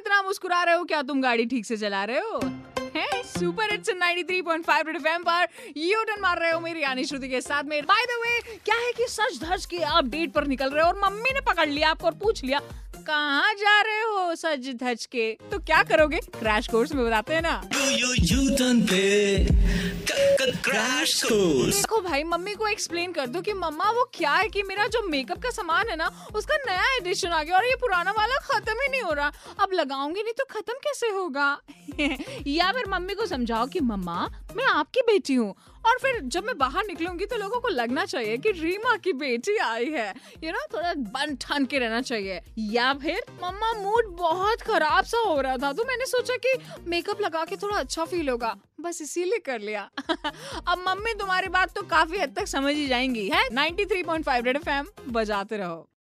इतना मुस्कुरा रहे हो? क्या तुम गाड़ी ठीक से चला रहे हो? सुपर हिट्स 93.5 रेड एफएम पर यू टर्न मार रहे हो मेरी यानी श्रुति के साथ में। बाय द वे क्या है कि सच धज के आप डेट पर निकल रहे हो और मम्मी ने पकड़ लिया आपको और पूछ लिया, कहाँ जा रहे हो सज धज के? तो क्या करोगे? क्रैश कोर्स में बताते हैं ना। यू यू टर्न पे क्रैश कोर्स देखो भाई मम्मी को एक्सप्लेन कर दो कि मम्मा वो क्या है कि मेरा जो मेकअप का सामान है ना उसका नया एडिशन आ गया और ये पुराना वाला खत्म ही नहीं हो रहा। अब लगाऊँगी नहीं तो खत्म कैसे होगा? या फिर मम्मी को समझाओ कि मम्मा मैं आपकी बेटी हूँ और फिर जब मैं बाहर निकलूँगी तो लोगों को लगना चाहिए कि रीमा की बेटी आई है। यू नो थोड़ा बन ठन के रहना चाहिए। या फिर मम्मा मूड बहुत खराब सा हो रहा था तो मैंने सोचा कि मेकअप लगा के थोड़ा अच्छा फील होगा। बस इसीलिए कर लिया। अब मम्मी, तुम्हारी बात तो काफ़ी हद तक समझ ही जाएँगी, है? 93.5 पॉइंट फाइव बजाते रहो।